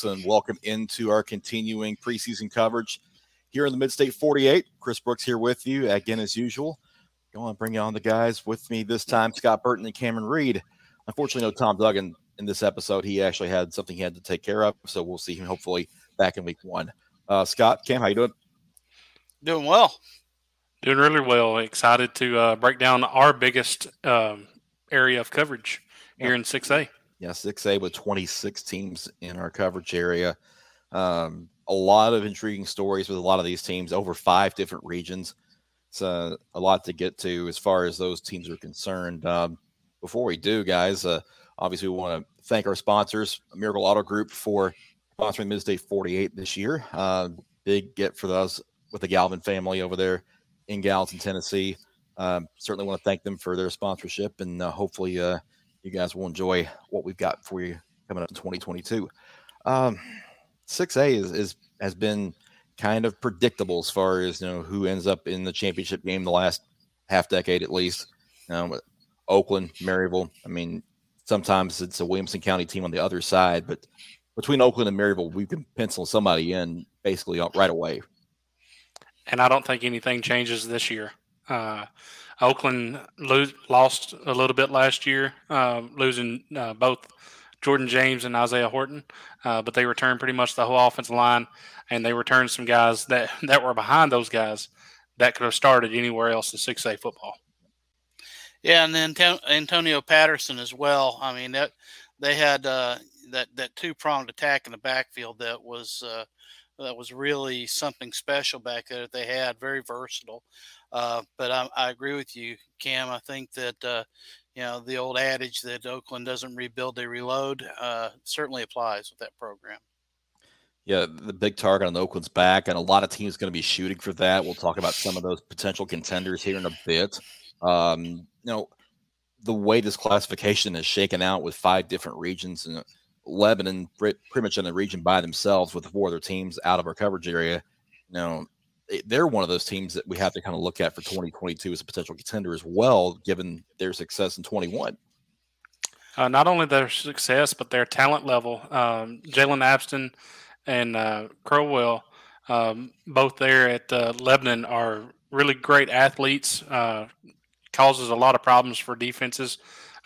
folks, and welcome into our continuing preseason coverage here in the Midstate 48. Chris Brooks here with you again, as usual. Going to bring you on the guys with me this time Scott Burton and Cameron Reed. Unfortunately, no Tom Duggan in this episode. He actually had something he had to take care of, so we'll see him hopefully back in week one. Uh, Scott, Cam, how you doing? Doing well. Doing really well. Excited to uh, break down our biggest um, area of coverage here in 6A. Yeah, 6A with 26 teams in our coverage area. Um, a lot of intriguing stories with a lot of these teams, over five different regions. It's a lot to get to as far as those teams are concerned. Um, before we do, guys, uh, obviously we want to thank our sponsors, Miracle Auto Group, for sponsoring Mid State 48 this year. Uh, big get for those with the Galvin family over there in Gallatin, Tennessee. Um, certainly want to thank them for their sponsorship, and uh, hopefully, uh, you guys will enjoy what we've got for you coming up in 2022. Um, 6A is, is has been kind of predictable as far as you know who ends up in the championship game the last half decade at least. Um, Oakland, Maryville. I mean, sometimes it's a Williamson County team on the other side, but between Oakland and Maryville, we can pencil somebody in basically right away. And I don't think anything changes this year. Uh, Oakland lose, lost a little bit last year, uh, losing uh, both Jordan James and Isaiah Horton, uh, but they returned pretty much the whole offensive line, and they returned some guys that, that were behind those guys that could have started anywhere else in 6A football. Yeah, and then Antonio Patterson as well. I mean that they had uh, that that two pronged attack in the backfield that was uh, that was really something special back there that they had. Very versatile. Uh, but I, I, agree with you, Cam. I think that uh, you know the old adage that Oakland doesn't rebuild, they reload uh, certainly applies with that program. Yeah, the big target on Oakland's back, and a lot of teams going to be shooting for that. We'll talk about some of those potential contenders here in a bit. Um, you know, the way this classification is shaken out with five different regions and Lebanon pretty much in the region by themselves with four other teams out of our coverage area. You know, they're one of those teams that we have to kind of look at for 2022 as a potential contender as well, given their success in 21. Uh, not only their success, but their talent level. Um, Jalen Abston and uh, Crowell, um, both there at uh, Lebanon, are really great athletes. Uh, causes a lot of problems for defenses.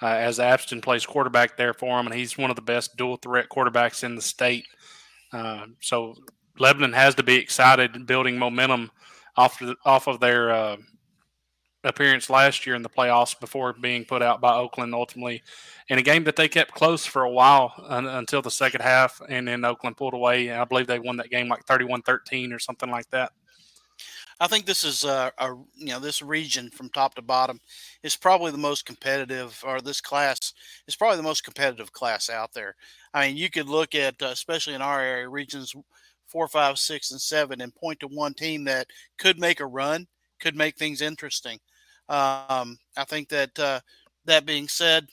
Uh, as Abston plays quarterback there for him, and he's one of the best dual threat quarterbacks in the state. Uh, so Lebanon has to be excited, building momentum off of, off of their uh, appearance last year in the playoffs before being put out by Oakland ultimately in a game that they kept close for a while un- until the second half, and then Oakland pulled away. I believe they won that game like 31-13 or something like that. I think this is a, a, you know this region from top to bottom is probably the most competitive, or this class is probably the most competitive class out there. I mean, you could look at uh, especially in our area regions four, five, six, and seven, and point to one team that could make a run, could make things interesting. Um, I think that uh, that being said,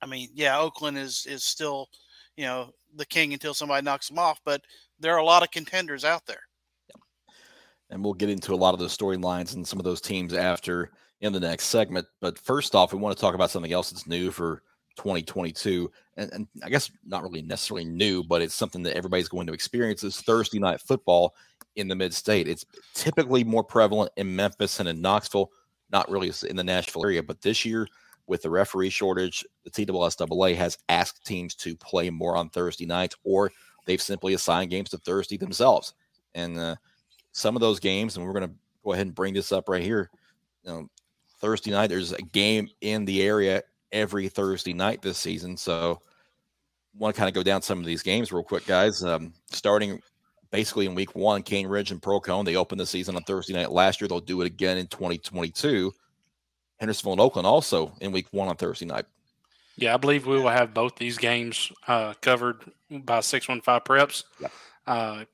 I mean, yeah, Oakland is is still you know the king until somebody knocks them off, but there are a lot of contenders out there and we'll get into a lot of those storylines and some of those teams after in the next segment. But first off, we want to talk about something else that's new for 2022, and, and I guess not really necessarily new, but it's something that everybody's going to experience is Thursday night football in the mid-state. It's typically more prevalent in Memphis and in Knoxville, not really in the Nashville area, but this year with the referee shortage, the TSSAA has asked teams to play more on Thursday nights, or they've simply assigned games to Thursday themselves. And uh, some of those games, and we're going to go ahead and bring this up right here. You know, Thursday night, there's a game in the area every Thursday night this season. So, want to kind of go down some of these games real quick, guys. Um, starting basically in week one, Cane Ridge and Pearl-Cohn, they opened the season on Thursday night last year. They'll do it again in 2022. Hendersonville and Oakland also in week one on Thursday night. Yeah, I believe we will have both these games uh, covered by 615 preps. Yeah. Uh,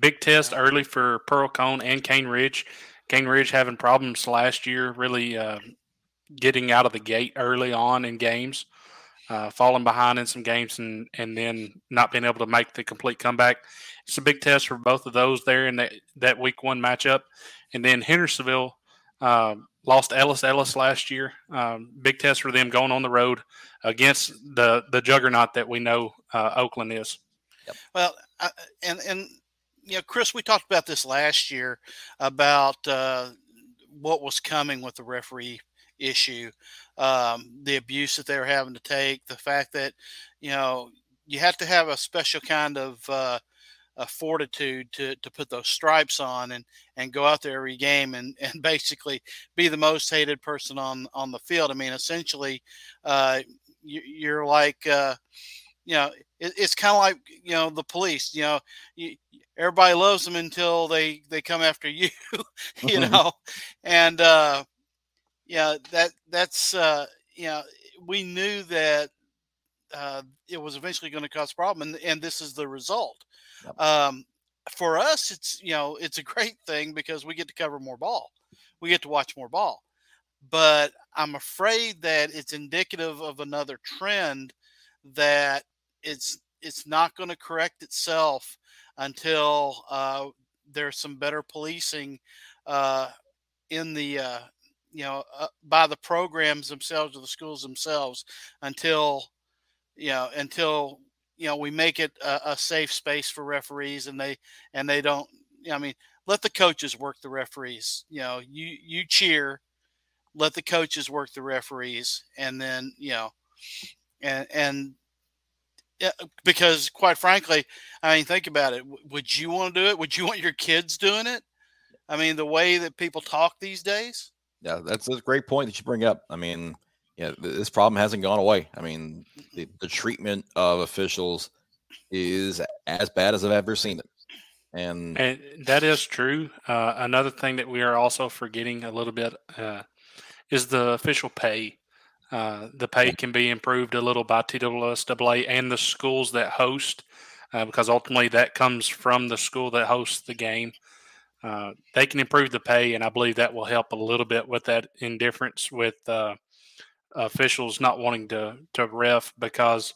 big test early for Pearl-Cohn and Cane Ridge. Cane Ridge having problems last year, really uh, getting out of the gate early on in games, uh, falling behind in some games, and and then not being able to make the complete comeback. It's a big test for both of those there in that, that week one matchup. And then Hendersonville uh, lost Ellis Ellis last year. Um, big test for them going on the road against the the juggernaut that we know uh, Oakland is. Yep. Well, I, and and you know, Chris, we talked about this last year about uh, what was coming with the referee issue, um, the abuse that they were having to take, the fact that you know you have to have a special kind of uh, fortitude to, to put those stripes on and, and go out there every game and, and basically be the most hated person on, on the field. I mean, essentially, uh, you, are like, uh, you know, it, it's kind of like, you know, the police, you know, you, everybody loves them until they, they come after you, you mm-hmm. know? And, uh, yeah, that, that's, uh, you know, we knew that, uh, it was eventually going to cause a problem, and, and this is the result. Yep. Um, for us, it's you know it's a great thing because we get to cover more ball, we get to watch more ball. But I'm afraid that it's indicative of another trend that it's it's not going to correct itself until uh, there's some better policing uh, in the uh, you know uh, by the programs themselves or the schools themselves until you know until you know we make it a, a, safe space for referees and they and they don't you know, i mean let the coaches work the referees you know you you cheer let the coaches work the referees and then you know and and yeah, because quite frankly i mean think about it would you want to do it would you want your kids doing it i mean the way that people talk these days yeah that's a great point that you bring up i mean yeah, this problem hasn't gone away. I mean, the, the treatment of officials is as bad as I've ever seen it. And, and that is true. Uh, another thing that we are also forgetting a little bit uh, is the official pay. Uh, the pay can be improved a little by TSSAA and the schools that host, uh, because ultimately that comes from the school that hosts the game. Uh, they can improve the pay, and I believe that will help a little bit with that indifference with uh, officials not wanting to to ref because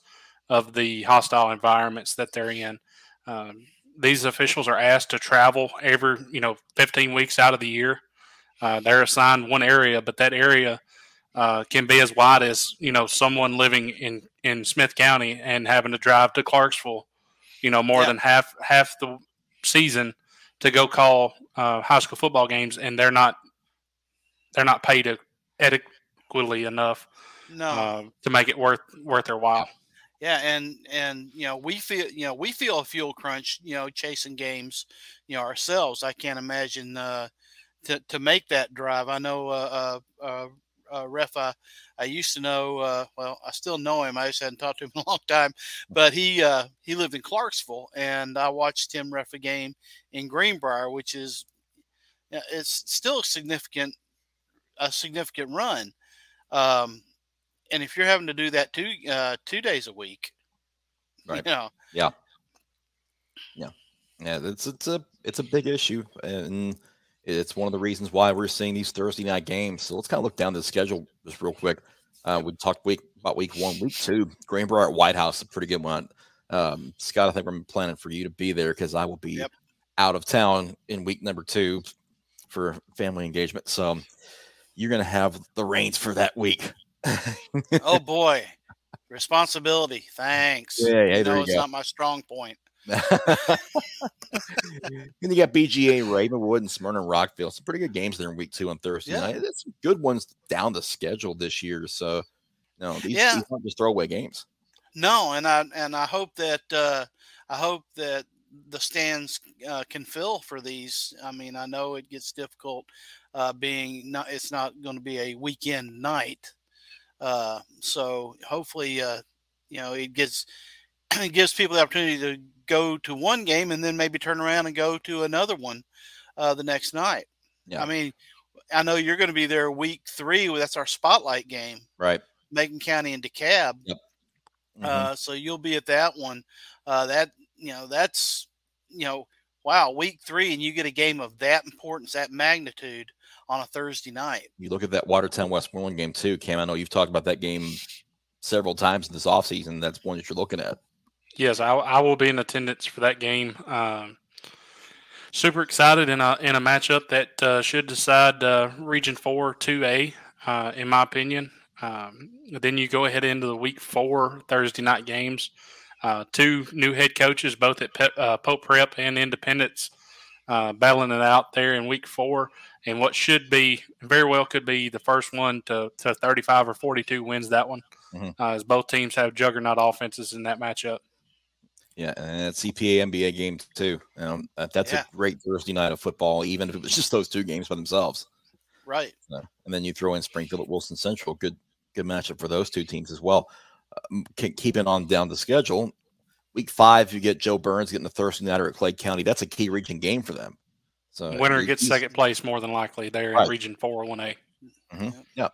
of the hostile environments that they're in. Um, these officials are asked to travel every you know 15 weeks out of the year. Uh, they're assigned one area, but that area uh, can be as wide as you know someone living in in Smith County and having to drive to Clarksville, you know, more yeah. than half half the season to go call uh, high school football games, and they're not they're not paid adequately enough no. Uh, to make it worth worth their while. Yeah, and and you know we feel you know we feel a fuel crunch you know chasing games you know ourselves. I can't imagine uh, to to make that drive. I know uh, uh, uh, uh ref I, I used to know. Uh, well, I still know him. I just hadn't talked to him in a long time. But he uh, he lived in Clarksville, and I watched him ref a game in Greenbrier, which is it's still a significant a significant run. Um, and if you're having to do that two uh, two days a week, right? You know, yeah, yeah, yeah. It's it's a it's a big issue, and it's one of the reasons why we're seeing these Thursday night games. So let's kind of look down the schedule just real quick. Uh, we talked week about week one, week two. Greenbrier at White House, a pretty good one. Um, Scott, I think I'm planning for you to be there because I will be yep. out of town in week number two for family engagement. So you're going to have the reins for that week oh boy, responsibility. Thanks. Yeah, yeah there you it's go. not my strong point. then you got BGA Ravenwood and Smyrna Rockvale. Some pretty good games there in week two on Thursday yeah. night. There's some good ones down the schedule this year. So no, these, yeah. these aren't just throwaway games. No, and I and I hope that uh, I hope that the stands uh, can fill for these. I mean, I know it gets difficult uh, being not. It's not going to be a weekend night, uh, so hopefully, uh, you know, it gives it gives people the opportunity to go to one game and then maybe turn around and go to another one uh, the next night. Yeah. I mean, I know you're going to be there week three. That's our spotlight game, right? Macon County and DeKalb. Yep. Mm-hmm. Uh, so you'll be at that one. Uh, that you know, that's you know, wow, week three, and you get a game of that importance, that magnitude on a Thursday night. You look at that Watertown Westmoreland game too, Cam. I know you've talked about that game several times in this offseason. That's one that you're looking at. Yes, I, I will be in attendance for that game. Um, super excited in a in a matchup that uh, should decide uh, Region Four Two A, uh, in my opinion. Um, then you go ahead into the Week Four Thursday night games. Uh, two new head coaches, both at Pe- uh, Pope Prep and Independence, uh, battling it out there in week four. And what should be very well could be the first one to, to 35 or 42 wins that one, Mhm. uh, as both teams have juggernaut offenses in that matchup. Yeah, and it's CPA MBA game too. Um, that, that's Yeah. a great Thursday night of football, even if it was just those two games by themselves. Right. So, and then you throw in Springfield at Wilson Central. Good, good matchup for those two teams as well. Um, keeping on down the schedule, week five you get Jo Byrns getting the Thursday nighter at Clay County. That's a key region game for them. So Winner gets second place more than likely there Right. in Region 4 1A. Mhm. Yeah.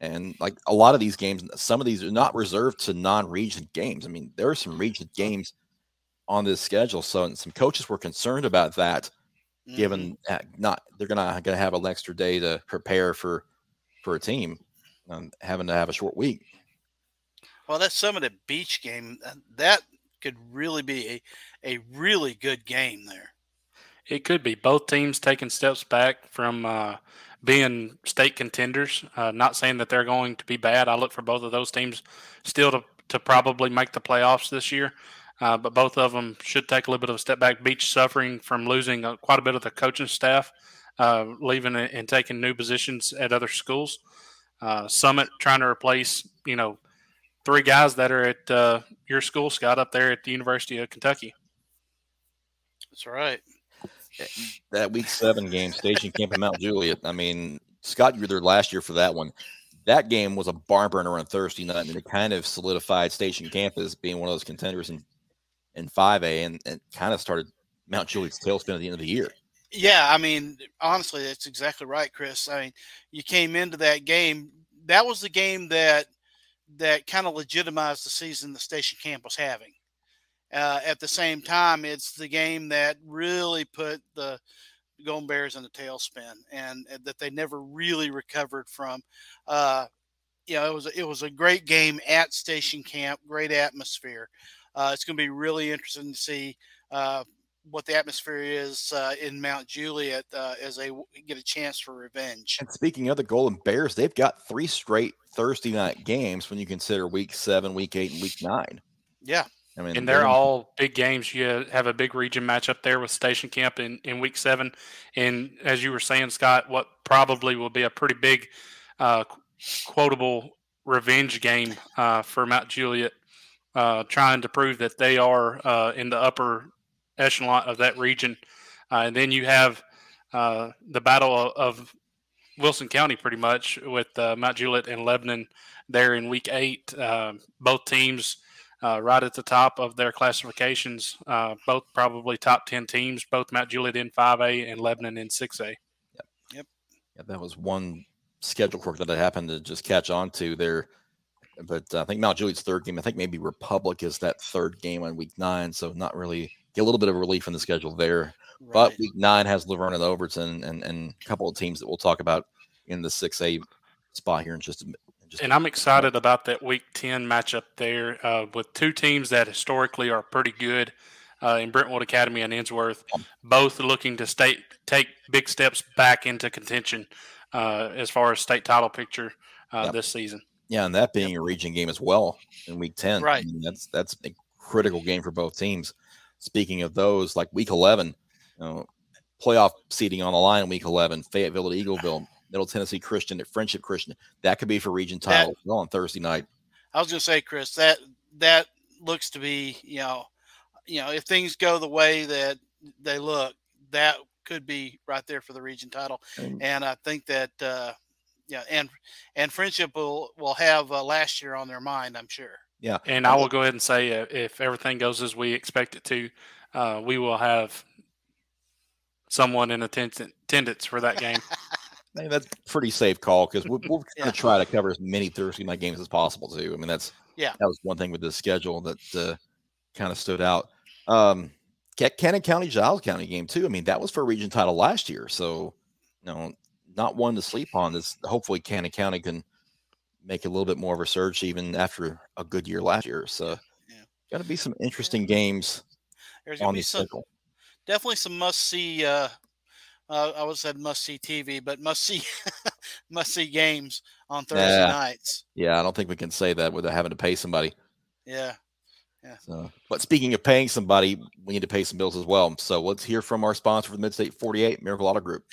And like a lot of these games, some of these are not reserved to non-region games. I mean, there are some region games on this schedule. So and some coaches were concerned about that, Mhm. given that not they're gonna gonna have an extra day to prepare for for a team, um, having to have a short week. Well, that's some of the Beech game, uh, that could really be a, a really good game there. It could be both teams taking steps back from uh, being state contenders. Uh, not saying that they're going to be bad. I look for both of those teams still to, to probably make the playoffs this year. Uh, but both of them should take a little bit of a step back. Beech suffering from losing uh, quite a bit of the coaching staff, uh, leaving and taking new positions at other schools. Uh, Summit trying to replace, you know, three guys that are at uh, your school, Scott, up there at the University of Kentucky. That's right. That week seven game, Station Camp in Mount Juliet. I mean, Scott, you were there last year for that one. That game was a barn burner on Thursday night, and it kind of solidified Station Camp as being one of those contenders in in 5A, and, and kind of started Mount Juliet's tailspin at the end of the year. Yeah, I mean, honestly, that's exactly right, Chris. I mean, you came into that game. That was the game that that kind of legitimized the season the station camp was having. Uh, at the same time, it's the game that really put the Golden Bears in the tailspin, and, and that they never really recovered from. Uh, you know, it was it was a great game at Station Camp, great atmosphere. Uh, it's going to be really interesting to see uh, what the atmosphere is uh, in Mount Juliet uh, as they get a chance for revenge. And speaking of the Golden Bears, they've got three straight Thursday night games when you consider week seven, week eight, and week nine. Yeah, I mean, And they're all big games. You have a big region matchup there with Station Camp in, in week seven. And as you were saying, Scott, what probably will be a pretty big uh, quotable revenge game uh, for Mount Juliet, uh, trying to prove that they are uh, in the upper echelon of that region. Uh, and then you have uh, the battle of, Wilson County pretty much with uh, Mount Juliet and Lebanon there in week eight. Both teams uh, right at the top of their classifications. Uh, both probably top 10 teams, both Mount Juliet in 5A and Lebanon in 6A. Yep. Yeah, that was one schedule quirk that I happened to just catch on to there. But I think Mount Juliet's third game, I think maybe Republic is that third game on week nine. So not really get a little bit of relief in the schedule there. But week nine has La Vergne and Overton and, and a couple of teams that we'll talk about in the 6A spot here in just a minute. Just And I'm excited about that Week 10 matchup there uh, with two teams that historically are pretty good uh, in Brentwood Academy and Ensworth, both looking to state take big steps back into contention uh, as far as state title picture uh, Yep. this season. Yeah, and that being a region game as well in week 10. I Right. mean, that's that's a critical game for both teams. Speaking of those, like week 11, you know, playoff seating on the line week 11, Fayetteville to Eagleville, Middle Tennessee Christian at Friendship Christian. That could be for region title as well on Thursday night. I was going to say, Chris, that that looks to be, you know, you know, if things go the way that they look, that could be right there for the region title. And- And I think that, uh, yeah, and and friendship will will have uh, last year on their mind, I'm sure. Yeah. And I will go ahead and say uh, if everything goes as we expect it to, uh, we will have someone in attendance attendance for that game. I mean, that's a pretty safe call because we're, we're Yeah. going to try to cover as many Thursday night games as possible too. I mean, that's Yeah. that was one thing with the schedule that uh, kind of stood out. Um, Cannon County, Giles County game too. I mean, that was for a region title last year, so you know, not one to sleep on. This hopefully Cannon County can make a little bit more of a surge even after a good year last year. So, Yeah. got to be some interesting games There's going on to the some schedule. definitely some must see. Uh, uh, I would said must see TV, but must see must see games on Thursday Yeah. nights. Yeah, I don't think we can say that without having to pay somebody. Yeah, Yeah. So, but speaking of paying somebody, we need to pay some bills as well. So let's hear from our sponsor for the Midstate 48, Miracle Auto Group.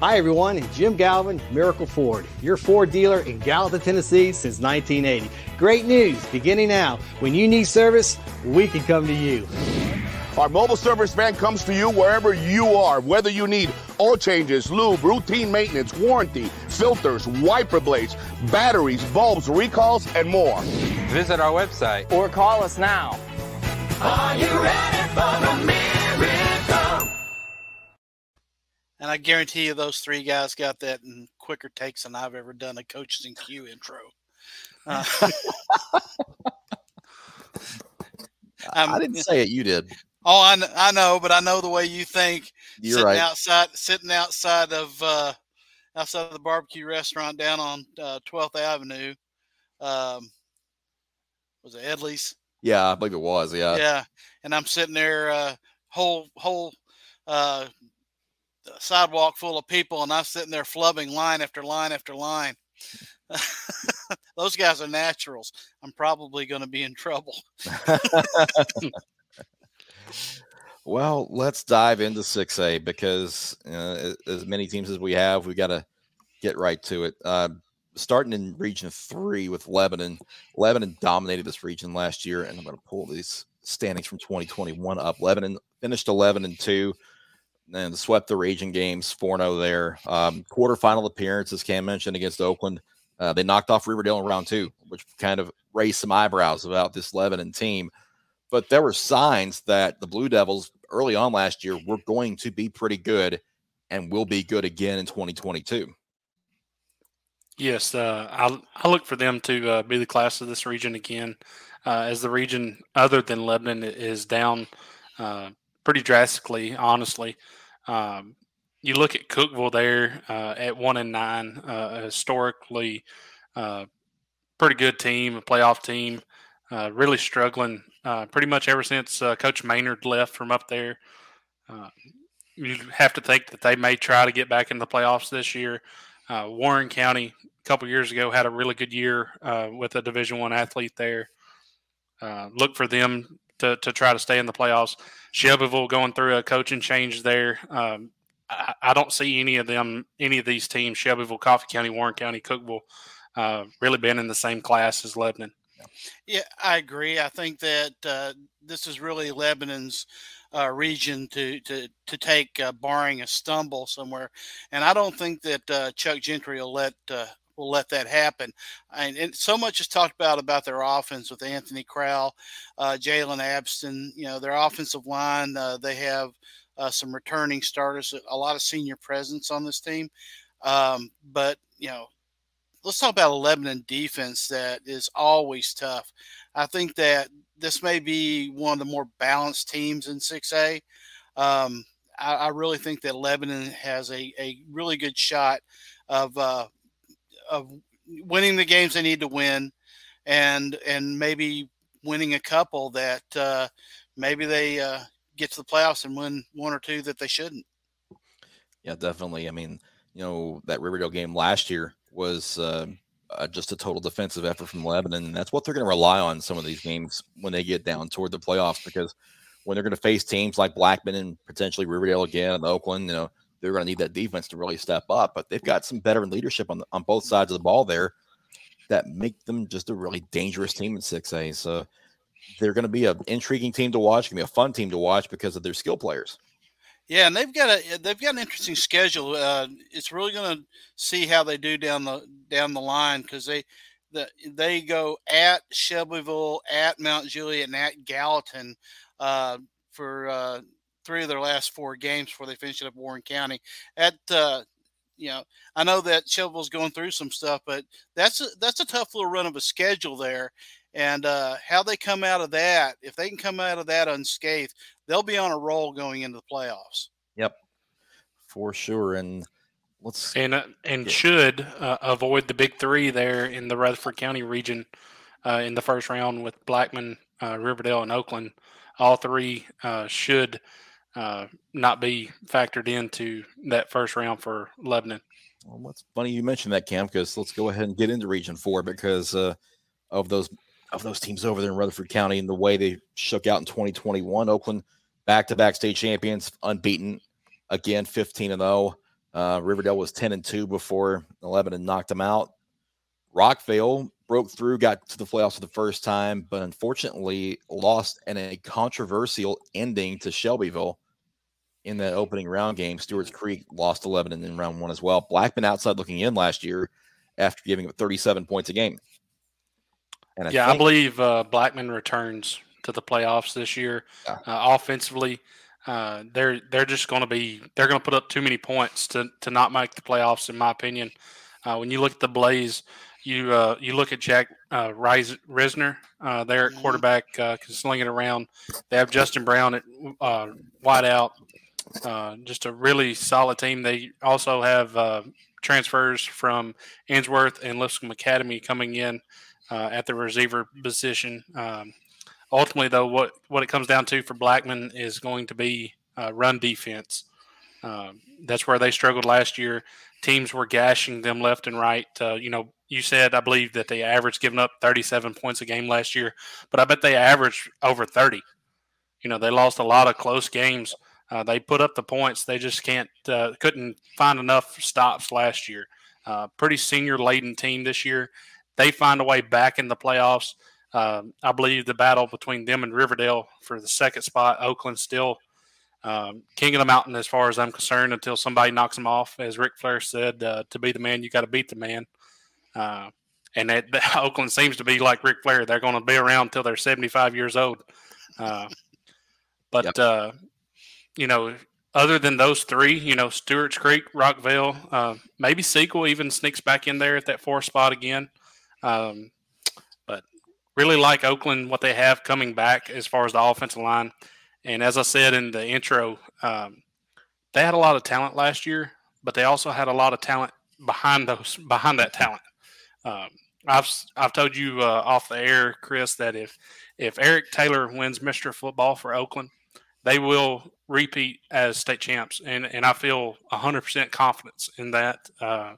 Hi, everyone. Jim Galvin, Miracle Ford, your Ford dealer in Gallatin, Tennessee since 1980. Great news beginning now. When you need service, we can come to you. Our mobile service van comes to you wherever you are, whether you need oil changes, lube, routine maintenance, warranty, filters, wiper blades, batteries, bulbs, recalls, and more. Visit our website or call us now. Are you ready for the miracle? And I guarantee you, those three guys got that in quicker takes than I've ever done a coaches and Q intro. Uh, I didn't say it. You did. Oh, I, I know, but I know the way you think. You're sitting right. outside, sitting outside of uh, outside of the barbecue restaurant down on uh, Twelfth Avenue. Um, was it Edley's? Yeah, I believe it was. Yeah. Yeah, and I'm sitting there, uh, whole whole uh, sidewalk full of people, and I'm sitting there flubbing line after line after line. Those guys are naturals. I'm probably going to be in trouble. Well, let's dive into 6A because uh, as many teams as we have, we got to get right to it. Uh, starting in Region 3 with Lebanon. Lebanon dominated this region last year, and I'm going to pull these standings from 2021 up. Lebanon finished 11 and 2 and swept the region games 4 0 there. Um, quarterfinal appearance, as Cam mentioned, against Oakland. Uh, they knocked off Riverdale in round two, which kind of raised some eyebrows about this Lebanon team but there were signs that the Blue Devils early on last year were going to be pretty good and will be good again in 2022. Yes, uh, I, I look for them to uh, be the class of this region again, uh, as the region other than Lebanon is down uh, pretty drastically. Honestly, um, you look at Cookeville there uh, at one and nine, uh, historically pretty good team, a playoff team, really struggling uh, pretty much ever since uh, Coach Maynard left from up there. Uh, you have to think that they may try to get back in the playoffs this year. Uh, Warren County a couple years ago had a really good year uh, with a Division One athlete there. Uh, look for them to, to try to stay in the playoffs. Shelbyville going through a coaching change there. Um, I, I, don't see any of them, any of these teams, Shelbyville, Coffee County, Warren County, Cookeville, really being in the same class as Lebanon. Yeah, I agree. I think that uh, this is really Lebanon's uh, region to to to take, uh, barring a stumble somewhere. And I don't think that uh, Chuck Gentry will let uh, will let that happen. And, and, so much is talked about about their offense with Anthony Crowell, uh, Jalen Abston. You know, their offensive line. they have some returning starters, a lot of senior presence on this team. Um, but you know, let's talk about a Lebanon defense that is always tough. I think that this may be one of the more balanced teams in 6A. Um, I, I, really think that Lebanon has a, a really good shot of uh, of winning the games they need to win, and and maybe winning a couple that uh, maybe they uh, get to the playoffs and win one or two that they shouldn't. Yeah, definitely. I mean, you know that Riverdale game last year was uh, uh, just a total defensive effort from Lebanon, and that's what they're going to rely on some of these games when they get down toward the playoffs. Because when they're going to face teams like Blackman and potentially Riverdale again and Oakland, you know they're going to need that defense to really step up. But they've got some veteran leadership on the, on both sides of the ball there that make them just a really dangerous team in 6A. So they're going to be an intriguing team to watch. Going to be a fun team to watch because of their skill players. Yeah, and they've got a they've got an interesting schedule. Uh, it's really going to see how they do down the down the line because they the, they go at Shelbyville, at Mount Juliet, and at Gallatin uh, for uh, three of their last four games before they finish it up Warren County. At uh, you know, I know that Shelbyville's going through some stuff, but that's a, that's a tough little run of a schedule there. And uh, how they come out of that, if they can come out of that unscathed, they'll be on a roll going into the playoffs. Yep, for sure. And let's and uh, and should uh, avoid the big three there in the Rutherford County region uh, in the first round with Blackman, uh, Riverdale, and Oakland. All three uh, should uh, not be factored into that first round for Lebanon. Well, what's funny you mentioned that, Cam, because let's go ahead and get into Region Four because of those of those teams over there in Rutherford County and the way they shook out in 2021. Oakland back to back state champions, unbeaten again, 15 and 0. Uh, Riverdale was 10 and 2 before 11 and knocked them out. Rockvale broke through, got to the playoffs for the first time, but unfortunately lost in a controversial ending to Shelbyville in that opening round game. Stewart's Creek lost 11 in round one as well. Blackman outside looking in last year after giving up 37 points a game. And I yeah, think, I believe uh, Blackman returns to the playoffs this year. Yeah. Uh, offensively, uh, they're they're just going to be they're going to put up too many points to to not make the playoffs, in my opinion. Uh, when you look at the Blaze, you uh, you look at Jack uh, Risner, uh, there at mm-hmm. quarterback, uh, can sling it around. They have Justin Brown at uh, wide out. Uh, just a really solid team. They also have uh, transfers from Ensworth and Lipscomb Academy coming in uh, at the receiver position. Um, ultimately, though, what what it comes down to for Blackman is going to be uh, run defense. Um, that's where they struggled last year. Teams were gashing them left and right. Uh, you know, you said I believe that they averaged giving up 37 points a game last year, but I bet they averaged over 30. You know, they lost a lot of close games. Uh, they put up the points. They just can't uh, couldn't find enough stops last year. Uh, pretty senior laden team this year they find a way back in the playoffs. Um, I believe the battle between them and Riverdale for the second spot, Oakland still um, king of the mountain as far as I'm concerned until somebody knocks them off. As Ric Flair said, uh, to be the man, you got to beat the man. Uh, and that, that, Oakland seems to be like Ric Flair. They're going to be around until they're 75 years old. Uh, but, yep. You know, other than those three, you know, Stewart's Creek, Rockvale, uh, maybe Siegel even sneaks back in there at that fourth spot again. Um, but really like Oakland, what they have coming back as far as the offensive line. And as I said in the intro, um, they had a lot of talent last year, but they also had a lot of talent behind those behind that talent. Um, I've I've told you uh, off the air, Chris, that if if Eric Taylor wins Mr. Football for Oakland, they will repeat as state champs, and and I feel hundred percent confidence in that. Uh,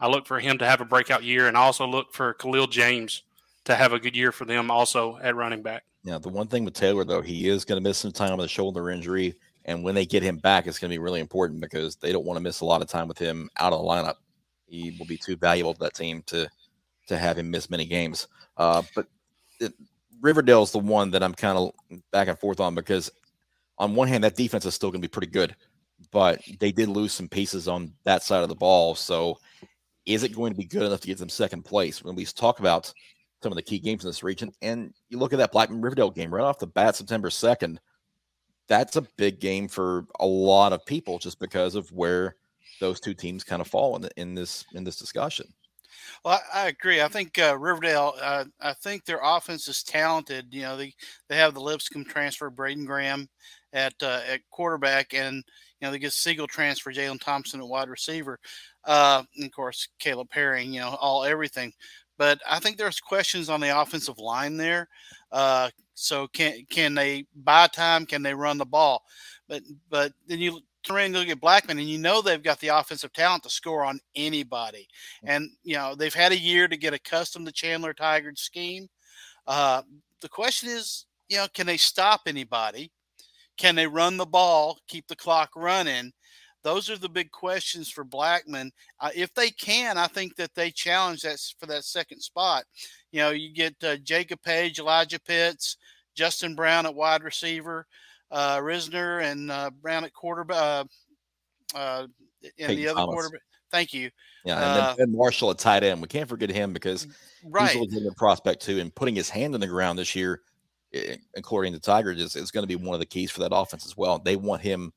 I look for him to have a breakout year, and I also look for Khalil James to have a good year for them also at running back. Yeah, the one thing with Taylor though, he is going to miss some time with a shoulder injury, and when they get him back, it's going to be really important because they don't want to miss a lot of time with him out of the lineup. He will be too valuable to that team to to have him miss many games. Uh, but it, Riverdale's the one that I'm kind of back and forth on because on one hand, that defense is still going to be pretty good, but they did lose some pieces on that side of the ball. So is it going to be good enough to get them second place? When we talk about some of the key games in this region, and you look at that Blackman Riverdale game right off the bat, September 2nd, that's a big game for a lot of people just because of where those two teams kind of fall in, the, in this in this discussion. Well, I, I agree. I think uh, Riverdale. Uh, I think their offense is talented. You know, they they have the Lipscomb transfer, Braden Graham, at uh, at quarterback, and you know they get Siegel transfer, Jalen Thompson at wide receiver. Uh, and of course, Caleb Perry, you know, all everything. But I think there's questions on the offensive line there. Uh, so can can they buy time? Can they run the ball? But but then you turn and look at Blackman, and you know they've got the offensive talent to score on anybody. And you know they've had a year to get accustomed to Chandler Tiger's scheme. Uh, the question is, you know, can they stop anybody? Can they run the ball, keep the clock running? Those are the big questions for Blackman. Uh, if they can, I think that they challenge that for that second spot. You know, you get uh, Jacob Page, Elijah Pitts, Justin Brown at wide receiver, uh, Risner and uh, Brown at quarterback, uh, uh, and the other Thomas. quarterback. Thank you. Yeah, and then uh, ben Marshall at tight end. We can't forget him because right. he's a legitimate prospect too. And putting his hand in the ground this year, according to Tiger, is, is going to be one of the keys for that offense as well. They want him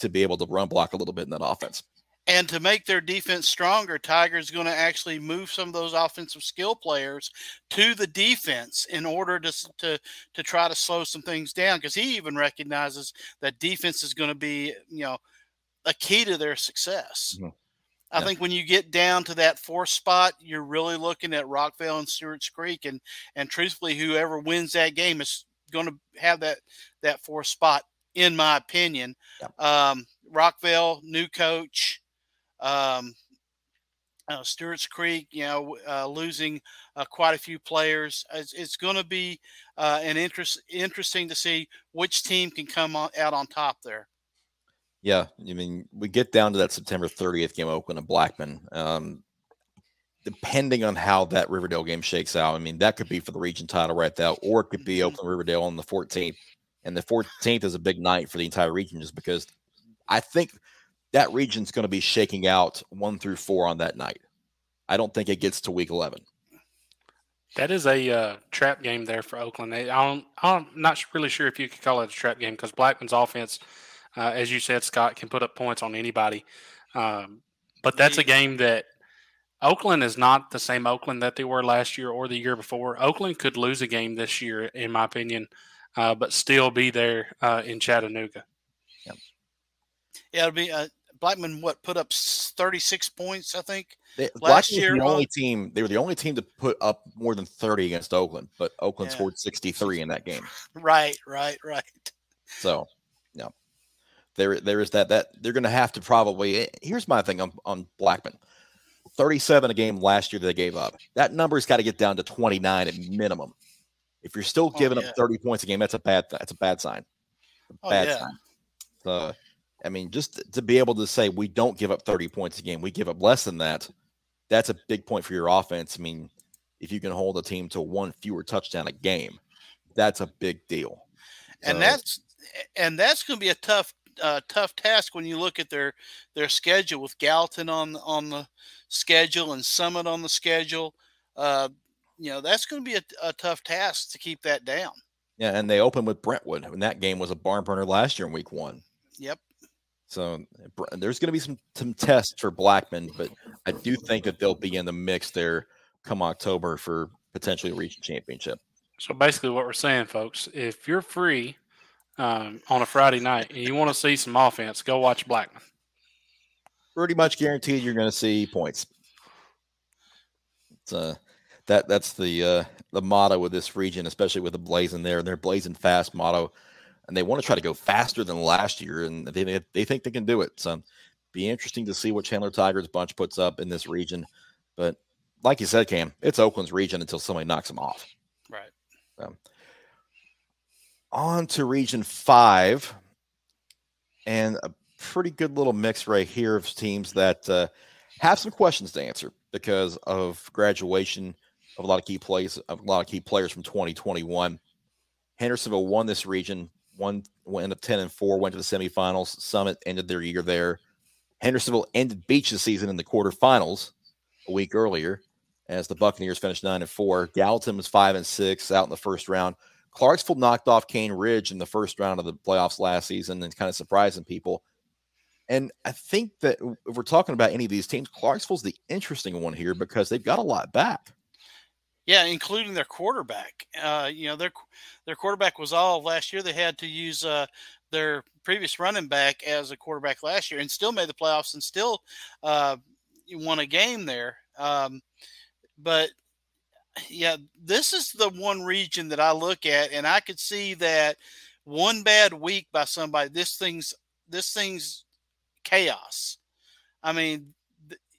to be able to run block a little bit in that offense. And to make their defense stronger, Tiger's going to actually move some of those offensive skill players to the defense in order to to to try to slow some things down. Because he even recognizes that defense is going to be, you know, a key to their success. Mm-hmm. I yeah. think when you get down to that fourth spot, you're really looking at Rockvale and Stewart's Creek, and and truthfully, whoever wins that game is going to have that that fourth spot in my opinion. Yeah. Um, Rockvale, new coach. Um, uh, Stewart's Creek, you know, uh, losing uh, quite a few players. It's, it's going to be uh, an interest interesting to see which team can come on, out on top there. Yeah, I mean, we get down to that September 30th game, Oakland and Blackman. Um, depending on how that Riverdale game shakes out, I mean, that could be for the region title right there, or it could be mm-hmm. Oakland Riverdale on the 14th. And the 14th is a big night for the entire region just because I think that region's going to be shaking out one through four on that night. I don't think it gets to week 11. That is a uh, trap game there for Oakland. I don't, I'm not really sure if you could call it a trap game because Blackman's offense, uh, as you said, Scott, can put up points on anybody. Um, but that's a game that Oakland is not the same Oakland that they were last year or the year before. Oakland could lose a game this year, in my opinion, uh, but still be there uh, in Chattanooga. Yep. Yeah, it'll be uh, Blackman. What put up thirty six points? I think they, last year. The only team they were the only team to put up more than thirty against Oakland, but Oakland yeah. scored sixty three in that game. Right, right, right. So, yeah, there there is that that they're going to have to probably. Eh, here's my thing on on Blackman. 37 a game last year that they gave up. That number's got to get down to 29 at minimum. If you're still oh, giving oh, yeah. up 30 points a game, that's a bad that's a bad sign. A oh, bad yeah. sign. So, I mean, just to be able to say we don't give up 30 points a game, we give up less than that. That's a big point for your offense. I mean, if you can hold a team to one fewer touchdown a game, that's a big deal. And that's and that's going to be a tough uh, tough task when you look at their their schedule with Gallatin on on the schedule and Summit on the schedule. Uh, you know, that's going to be a, a, tough task to keep that down. Yeah, and they open with Brentwood, and that game was a barn burner last year in Week One. Yep. So there's going to be some some tests for Blackman, but I do think that they'll be in the mix there come October for potentially reaching championship. So basically, what we're saying, folks, if you're free um, on a Friday night and you want to see some offense, go watch Blackman. Pretty much guaranteed you're going to see points. It's uh, that that's the uh, the motto of this region, especially with the blazing there and their blazing fast motto, and they want to try to go faster than last year, and they they think they can do it. So, be interesting to see what Chandler Tigers bunch puts up in this region. But like you said, Cam, it's Oakland's region until somebody knocks them off. Right. So, on to Region Five, and a pretty good little mix right here of teams that uh, have some questions to answer because of graduation of a lot of key plays, of a lot of key players from 2021. Hendersonville won this region, one went up 10 and 4, went to the semifinals. Summit ended their year there. Hendersonville ended Beech's season in the quarterfinals a week earlier as the Buccaneers finished 9 and 4. Gallatin was 5 and 6 out in the first round. Clarksville knocked off Cane Ridge in the first round of the playoffs last season and kind of surprising people. And I think that if we're talking about any of these teams, Clarksville's the interesting one here because they've got a lot back. Yeah, including their quarterback. Uh, you know, their their quarterback was all last year. They had to use uh, their previous running back as a quarterback last year, and still made the playoffs and still uh, won a game there. Um, but yeah, this is the one region that I look at, and I could see that one bad week by somebody. This thing's this thing's chaos. I mean,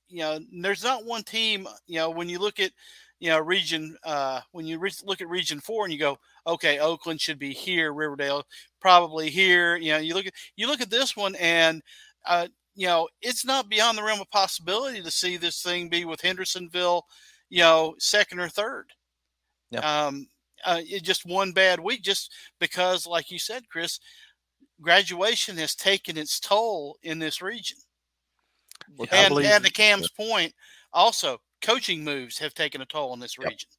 you know, there's not one team. You know, when you look at you know, region, uh, when you re- look at region four and you go, okay, Oakland should be here, Riverdale probably here. You know, you look at, you look at this one and, uh, you know, it's not beyond the realm of possibility to see this thing be with Hendersonville, you know, second or third. Yeah. Um, uh, it just one bad week, just because, like you said, Chris, graduation has taken its toll in this region. Well, and, and to Cam's point, also coaching moves have taken a toll in this yep. region.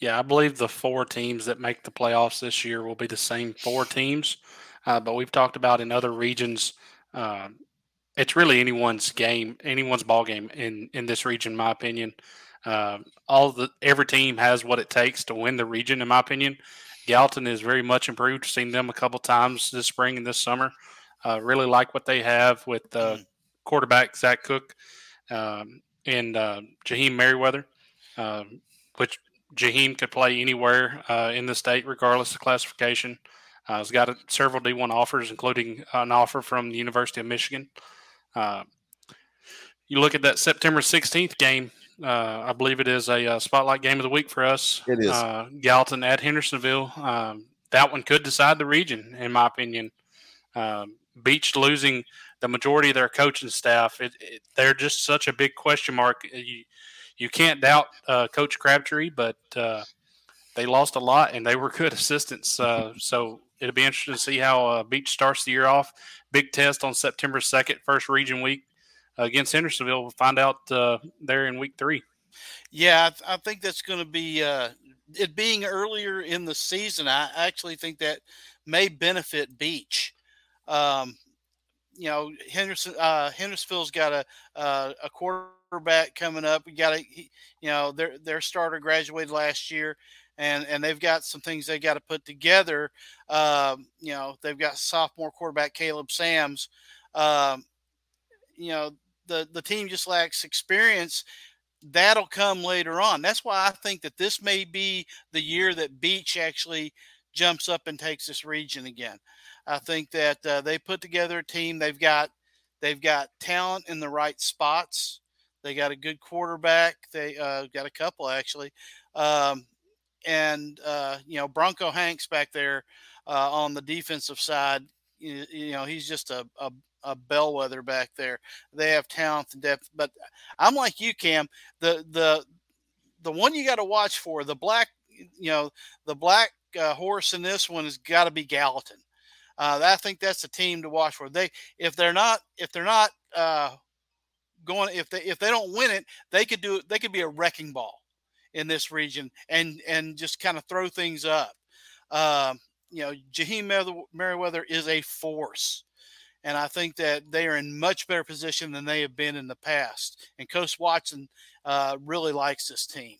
Yeah, I believe the four teams that make the playoffs this year will be the same four teams. Uh, but we've talked about in other regions, uh, it's really anyone's game, anyone's ball game in in this region, in my opinion. Uh, all the every team has what it takes to win the region, in my opinion. Gallatin is very much improved. Seen them a couple times this spring and this summer. Uh, really like what they have with uh, mm. quarterback Zach Cook. Um, and uh, Jaheim Merriweather, um, which Jaheim could play anywhere uh, in the state, regardless of classification. Uh, he's got a, several D1 offers, including an offer from the University of Michigan. Uh, you look at that September 16th game. Uh, I believe it is a, a, spotlight game of the week for us. It is uh, Gallatin at Hendersonville. Um, that one could decide the region, in my opinion. Um, Beech losing the majority of their coaching staff, it, it, they're just such a big question mark. You you can't doubt uh, Coach Crabtree, but uh, they lost a lot and they were good assistants. Uh, so it'll be interesting to see how uh, Beech starts the year off. Big test on September 2nd, first region week against Hendersonville. We'll find out uh, there in week three. Yeah, I, th- I think that's going to be uh, it being earlier in the season. I actually think that may benefit Beech. Um, you know, Henderson uh, Hendersonville's got a uh, a quarterback coming up. We got a you know their their starter graduated last year, and and they've got some things they got to put together. Um, you know, they've got sophomore quarterback Caleb Sams. Um, you know, the the team just lacks experience. That'll come later on. That's why I think that this may be the year that Beech actually jumps up and takes this region again. I think that uh, they put together a team. They've got they've got talent in the right spots. They got a good quarterback. They uh, got a couple actually, um, and uh, you know Bronco Hanks back there uh, on the defensive side. You, you know he's just a, a a bellwether back there. They have talent and depth, but I'm like you, Cam. The the the one you got to watch for the black, you know, the black uh, horse in this one has got to be Gallatin. Uh, I think that's the team to watch for. They if they're not if they're not uh, going if they if they don't win it, they could do they could be a wrecking ball in this region and and just kind of throw things up. Um, you know, Jaheim Merriweather is a force. And I think that they are in much better position than they have been in the past. And Coach Watson uh, really likes this team.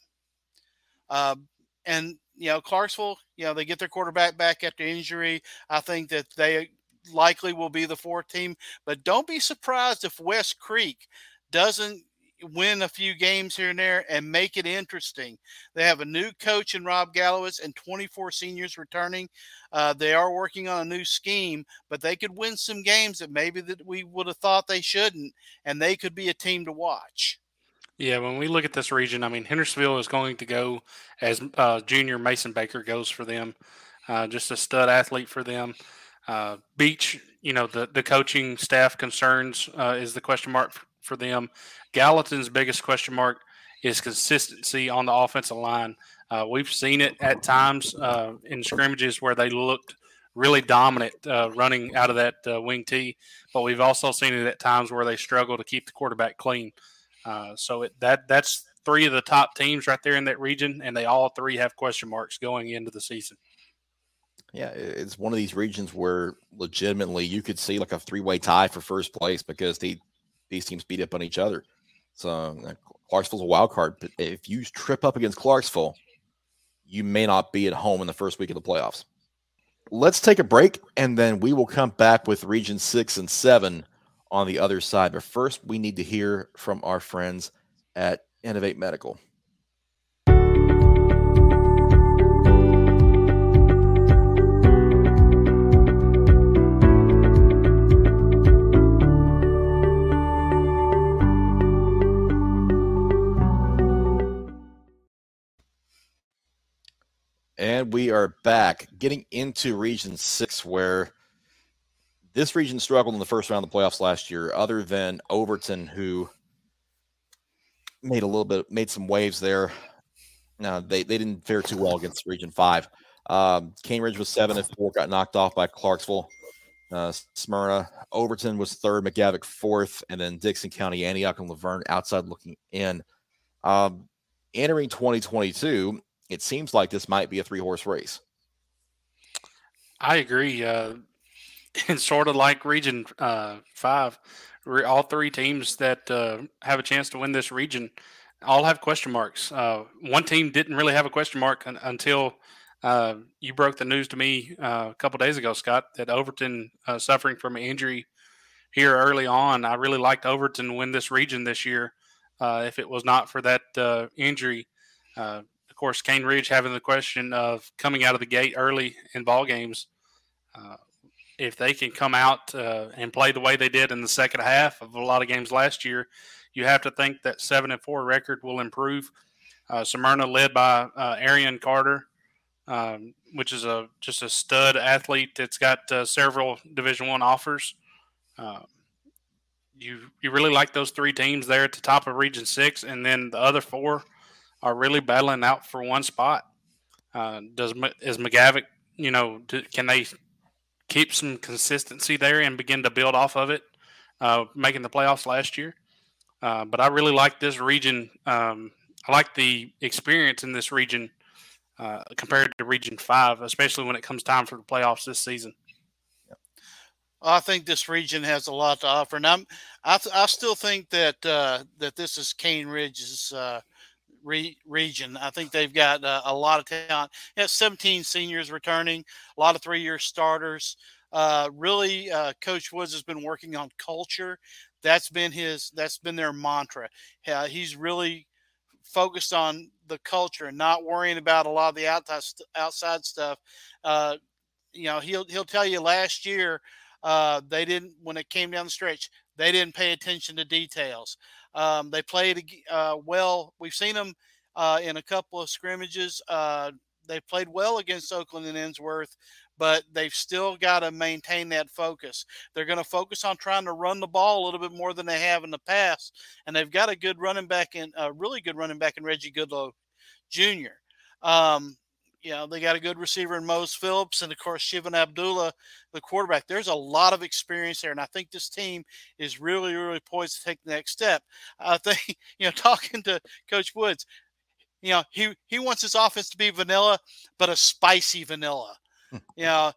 Uh, and you know, Clarksville, you know, they get their quarterback back after injury. I think that they likely will be the fourth team, but don't be surprised if West Creek doesn't win a few games here and there and make it interesting. They have a new coach in Rob Gallowitz and 24 seniors returning. Uh, they are working on a new scheme, but they could win some games that maybe that we would have thought they shouldn't, and they could be a team to watch. Yeah, when we look at this region, I mean, Hendersonville is going to go as uh, junior Mason Baker goes for them, uh, just a stud athlete for them. Uh, Beech, you know, the, the coaching staff concerns uh, is the question mark for, them. Gallatin's biggest question mark is consistency on the offensive line. Uh, we've seen it at times uh, in scrimmages where they looked really dominant running out of that wing T, but we've also seen it at times where they struggle to keep the quarterback clean. Uh, so it, that that's three of the top teams right there in that region, and they all three have question marks going into the season. Yeah, it's one of these regions where legitimately you could see like a three-way tie for first place because the, these teams beat up on each other. So uh, Clarksville's a wild card, but if you trip up against Clarksville, you may not be at home in the first week of the playoffs. Let's take a break, and then we will come back with Region Six and Seven on the other side. But first, we need to hear from our friends at Innovate Medical. Are back getting into region six, where this region struggled in the first round of the playoffs last year, other than Overton, who made a little bit, made some waves there. Now they, they didn't fare too well against Region Five. Um, Cane Ridge was seven and four, got knocked off by Clarksville. Uh, Smyrna, Overton was third, McGavock fourth, and then Dickson County, Antioch, and La Vergne outside looking in. Um, entering 2022, it seems like this might be a three horse race. I agree. Uh, and sort of like Region uh, Five, all three teams that uh, have a chance to win this region all have question marks. Uh, one team didn't really have a question mark un- until uh, you broke the news to me uh, a couple days ago, Scott, that Overton uh, suffering from an injury here early on. I really liked Overton win this region this year. if it was not for that injury, course, Cane Ridge having the question of coming out of the gate early in ball games. Uh, if they can come out uh, and play the way they did in the second half of a lot of games last year, you have to think that seven and four record will improve. Uh, Smyrna led by uh, Arian Carter, um, which is a just a stud athlete that's got uh, several Division One offers. Uh, you you really like those three teams there at the top of Region Six, and then the other four are really battling out for one spot. Uh, does is McGavock? You know, do, can they keep some consistency there and begin to build off of it, uh, making the playoffs last year? Uh, but I really like this region. Um, I like the experience in this region uh, compared to Region Five, especially when it comes time for the playoffs this season. I think this region has a lot to offer, and I'm I, th- I still think that uh, that this is Cane Ridge's uh, re- region. I think they've got uh, a lot of talent. Yeah, 17 seniors returning, a lot of three-year starters. Uh, really, uh, Coach Woods has been working on culture. That's been his. That's been their mantra. he's really focused on the culture and not worrying about a lot of the outside outside stuff. Uh, you know, he'll he'll tell you last year uh, they didn't when it came down the stretch. They didn't pay attention to details. Um, they played uh, well. We've seen them uh, in a couple of scrimmages. Uh, they played well against Oakland and Ensworth, but they've still got to maintain that focus. They're going to focus on trying to run the ball a little bit more than they have in the past, and they've got a good running back in a really good running back in Reggie Goodlow Jr. Um, you know, they got a good receiver in Mose Phillips and of course Shivan Abdullah, the quarterback. There's a lot of experience there. And I think this team is really, really poised to take the next step. I think, you know, talking to Coach Woods, you know, he he wants his offense to be vanilla, but a spicy vanilla. Hmm. you know,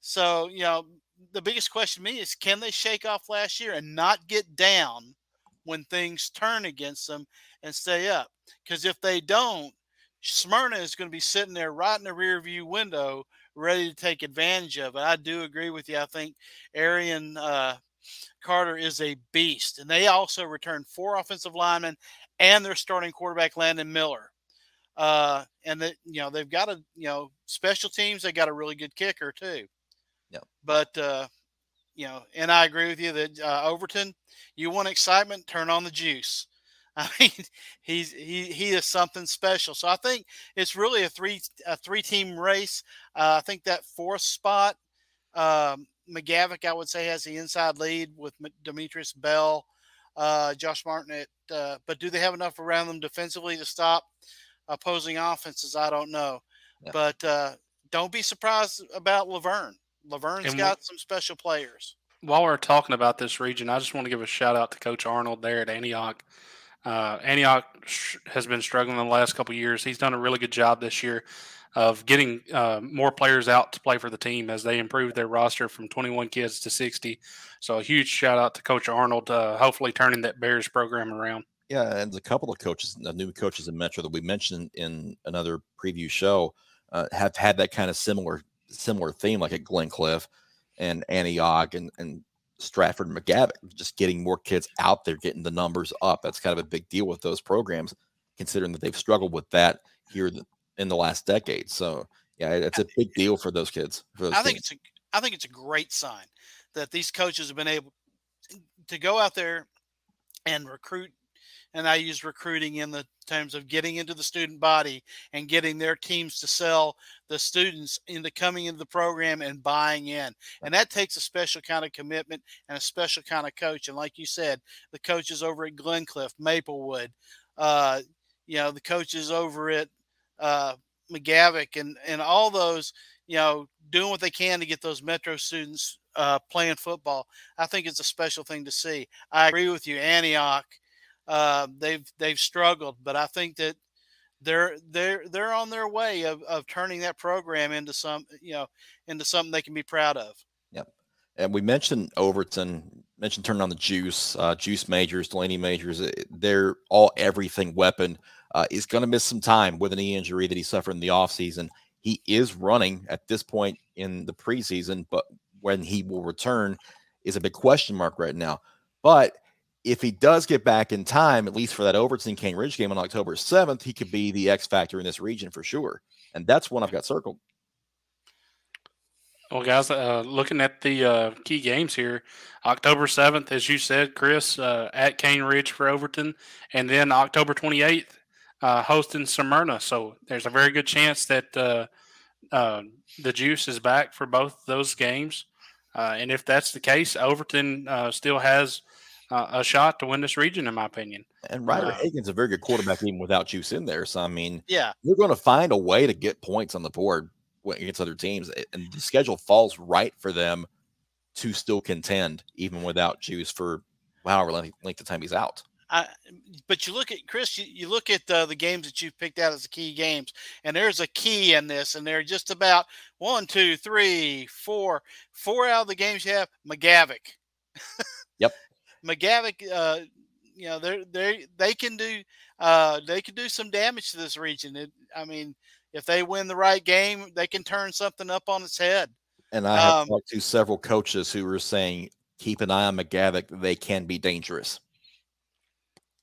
so you know, the biggest question to me is can they shake off last year and not get down when things turn against them and stay up? Because if they don't, Smyrna is going to be sitting there right in the rear view window, ready to take advantage of it. I do agree with you. I think Arian uh, Carter is a beast, and they also returned four offensive linemen and their starting quarterback Landon Miller. Uh, and that you know they've got a you know special teams. They got a really good kicker too. Yeah. But uh, you know, and I agree with you that uh, Overton, you want excitement, turn on the juice. I mean, he's he he is something special. So I think it's really a three a three team race. Uh, I think that fourth spot, um, McGavock, I would say, has the inside lead with Demetrius Bell, uh, Josh Martin. At, uh, but do they have enough around them defensively to stop opposing offenses? I don't know. Yeah. But uh, don't be surprised about La Vergne. La Vergne's and got some special players. While we're talking about this region, I just want to give a shout out to Coach Arnold there at Antioch. Uh, Antioch has been struggling in the last couple years. He's done a really good job this year of getting uh, more players out to play for the team as they improved their roster from 21 kids to 60. So a huge shout out to Coach Arnold, uh, hopefully turning that Bears program around. Yeah, and a couple of coaches, the new coaches in Metro that we mentioned in another preview show, uh, have had that kind of similar similar theme, like at Glencliff and Antioch and and Stratford and McGavock, just getting more kids out there, getting the numbers up. That's kind of a big deal with those programs, considering that they've struggled with that here in the last decade. So, yeah, it's a big deal for those kids. For those I think teams. it's a, I think it's a great sign that these coaches have been able to go out there and recruit and I use recruiting in the terms of getting into the student body and getting their teams to sell the students into coming into the program and buying in. And that takes a special kind of commitment and a special kind of coach. And like you said, the coaches over at Glencliff, Maplewood, uh, you know, the coaches over at uh, McGavock and, and all those, you know, doing what they can to get those Metro students uh, playing football. I think it's a special thing to see. I agree with you, Antioch uh, they've they've struggled, but I think that they're they're they're on their way of, of turning that program into some you know into something they can be proud of. Yep. And we mentioned Overton, mentioned turning on the juice, uh, juice majors, Delaney majors. Eh, they're all everything weapon. Uh, is going to miss some time with an knee injury that he suffered in the offseason. He is running at this point in the preseason, but when he will return is a big question mark right now. But if he does get back in time, at least for that Overton Cane Ridge game on October 7th, he could be the X factor in this region for sure. And that's one I've got circled. Well, guys, uh, looking at the uh, key games here, October 7th, as you said, Chris, uh, at Cane Ridge for Overton, and then October 28th, uh, hosting Smyrna. So there's a very good chance that uh, uh, the juice is back for both those games. and if that's the case, Overton still has a shot to win this region, in my opinion. And Ryder Hagen's a very good quarterback, even without juice in there. So, I mean, yeah, you're going to find a way to get points on the board against other teams, and the schedule falls right for them to still contend even without Juice for however length, length of time he's out. I, but you look at Chris, you, you look at uh, the games that you've picked out as the key games, and there's a key in this, and they're just about one, two, three, four, four out of the games you have McGavock. yep. McGavock, uh, you know, they they they can do uh, they can do some damage to this region. It, I mean, if they win the right game, they can turn something up on its head. And I have um, talked to several coaches who were saying, keep an eye on McGavock. They can be dangerous.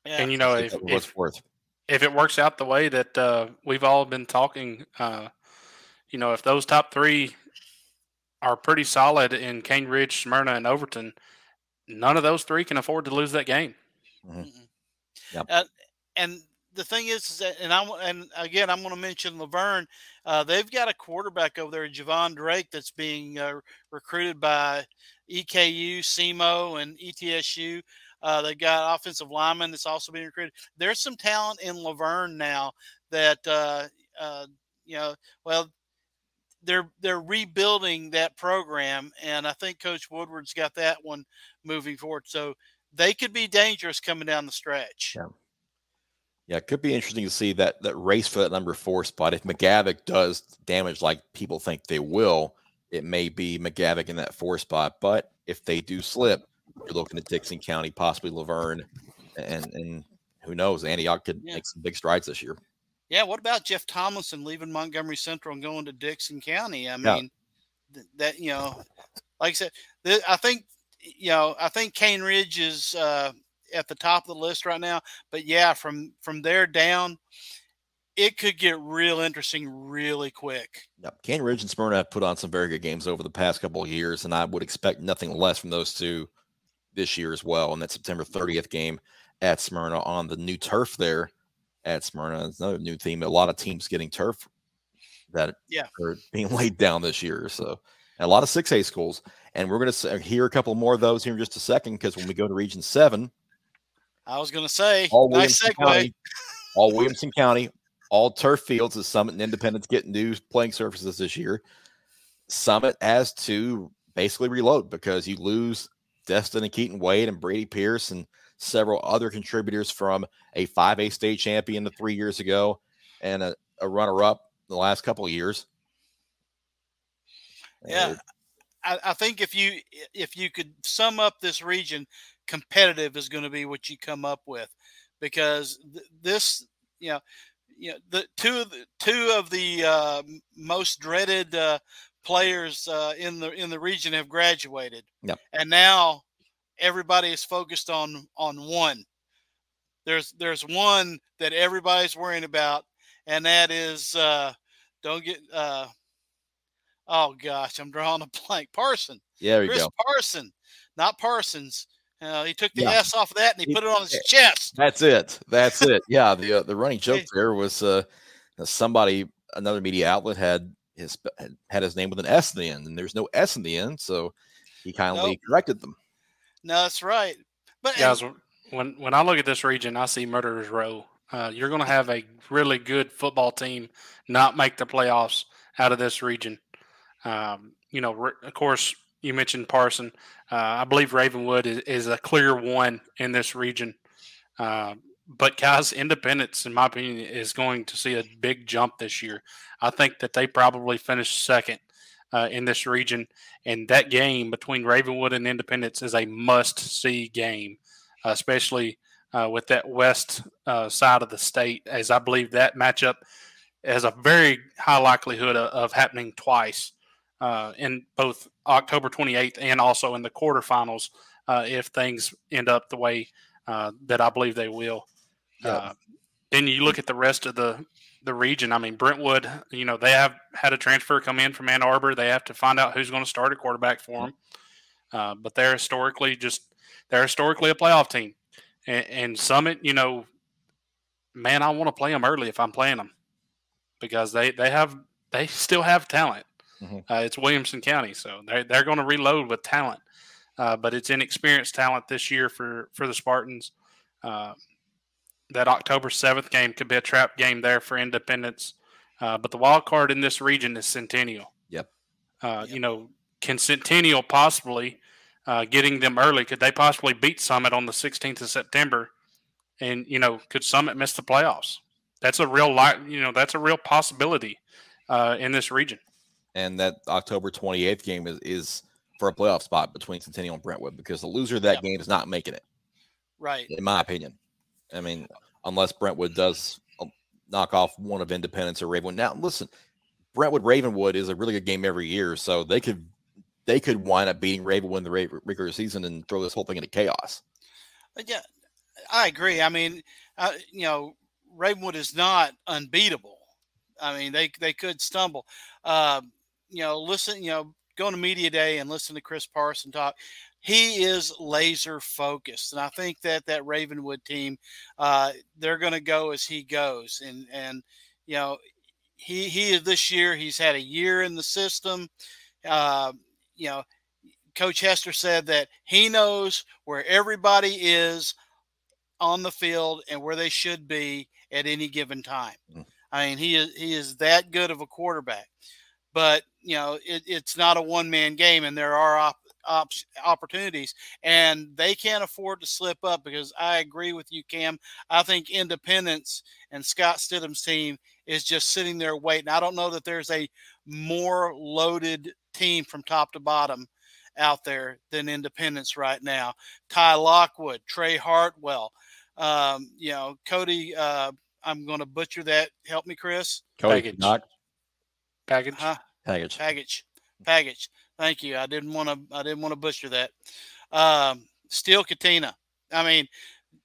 Yeah. And you know, if, if, if, it works out the way that uh, we've all been talking, uh, you know, if those top three are pretty solid in Cane Ridge, Smyrna, and Overton, none of those three can afford to lose that game. Mm-hmm. Yep. Uh, and the thing is, is that, and I'm and again, I'm going to mention La Vergne. Uh, they've got a quarterback over there, Javon Drake, that's being uh, recruited by EKU, SEMO, and ETSU. Uh, they've got offensive lineman that's also being recruited. There's some talent in La Vergne now that uh, uh, you know. Well, they're they're rebuilding that program, and I think Coach Woodward's got that one moving forward. So they could be dangerous coming down the stretch. Yeah. Yeah, it could be interesting to see that that race for that number four spot. If McGavock does damage like people think they will, it may be McGavock in that four spot. But if they do slip, you're looking at Dickson County, possibly La Vergne, and and who knows, Antioch could yeah. make some big strides this year. Yeah, what about Jeff Tomlinson leaving Montgomery Central and going to Dickson County? I mean, yeah. that you know, like I said, I think you know, I think Cane Ridge is uh, at the top of the list right now. But yeah, from from there down, it could get real interesting really quick. Yep. Cane Ridge and Smyrna have put on some very good games over the past couple of years, and I would expect nothing less from those two this year as well. And that September 30th game at Smyrna on the new turf there at Smyrna. It's another new theme. A lot of teams getting turf that yeah. are being laid down this year. So and a lot of 6A schools. And we're going to uh, hear a couple more of those here in just a second because when we go to Region 7, I was going to say, all nice Williamson County, all Williamson County, all turf fields as Summit and Independence get new playing surfaces this year. Summit has to basically reload because you lose Destin and Keaton Wade and Brady Pierce and several other contributors from a 5A state champion the three years ago and a, a runner up the last couple of years. Yeah. I, I think if you if you could sum up this region competitive is going to be what you come up with. Because th- this you know you know the two of the two of the uh, most dreaded uh, players uh, in the in the region have graduated. Yep. and now everybody is focused on on one. There's there's one that everybody's worrying about and that is uh don't get uh oh gosh i'm drawing a blank parson yeah there Chris go parson not parsons uh, he took the yeah. S off of that and he, he, put it on his chest. That's it. That's it. Yeah. The uh, the running joke there was uh, somebody another media outlet had his had his name with an S in the end, and there's no S in the end, so he kindly nope. corrected them. No, that's right. But guys, and, when when I look at this region, I see Murderers Row. Uh, you're going to have a really good football team not make the playoffs out of this region. Um, you know, of course, you mentioned Parson. Uh, I believe Ravenwood is, is, a clear one in this region. Uh, but guys, Independence, in my opinion, is going to see a big jump this year. I think that they probably finished second uh, in this region, and that game between Ravenwood and Independence is a must-see game, especially uh, with that west uh, side of the state, as I believe that matchup has a very high likelihood of, of happening twice uh, in both October 28th and also in the quarterfinals uh, if things end up the way uh, that I believe they will. Yeah. Uh, then you look at the rest of the the region. I mean, Brentwood, you know, they have had a transfer come in from Ann Arbor. They have to find out who's going to start at quarterback for them. Uh, but they're historically just they're historically a playoff team. And, and Summit, you know, man, I want to play them early if I'm playing them because they they have they still have talent. Mm-hmm. Uh, it's Williamson County, so they're they're going to reload with talent. Uh, but it's inexperienced talent this year for for the Spartans. Uh, that October 7th game could be a trap game there for Independence. Uh, but the wild card in this region is Centennial. Yep. Uh, yep. You know, can Centennial possibly uh, getting them early? Could they possibly beat Summit on the 16th of September? And you know, could Summit miss the playoffs? That's a real lot. You know, that's a real possibility uh, in this region. And that October 28th game is, is for a playoff spot between Centennial and Brentwood because the loser of that yep. game is not making it. Right. In my opinion. I mean, unless Brentwood does um, knock off one of Independence or Ravenwood. Now, listen, Brentwood Ravenwood is a really good game every year, so they could they could wind up beating Ravenwood in the regular season and throw this whole thing into chaos. Uh, yeah, I agree. I mean, uh, you know, Ravenwood is not unbeatable. I mean, they they could stumble. Uh, you know, listen, you know, go to media day and listen to Chris Parson talk he is laser focused, and I think that that Ravenwood team, uh, they're going to go as he goes, and and you know, he he this year he's had a year in the system. Uh, you know, Coach Hester said that he knows where everybody is on the field and where they should be at any given time. Mm. I mean, he is he is that good of a quarterback. But you know, it, it's not a one man game, and there are op- op- opportunities, and they can't afford to slip up because I agree with you, Cam. I think Independence and Scott Stidham's team is just sitting there waiting. I don't know that there's a more loaded team from top to bottom out there than Independence right now. Ty Lockwood, Trey Hartwell, um, you know, Cody. Uh, I'm going to butcher that. Help me, Chris. Cody Package. Knock. Package. Huh? Package. Package. Package. Thank you. I didn't want to. I didn't want to butcher that. Um, Steel Katina. I mean,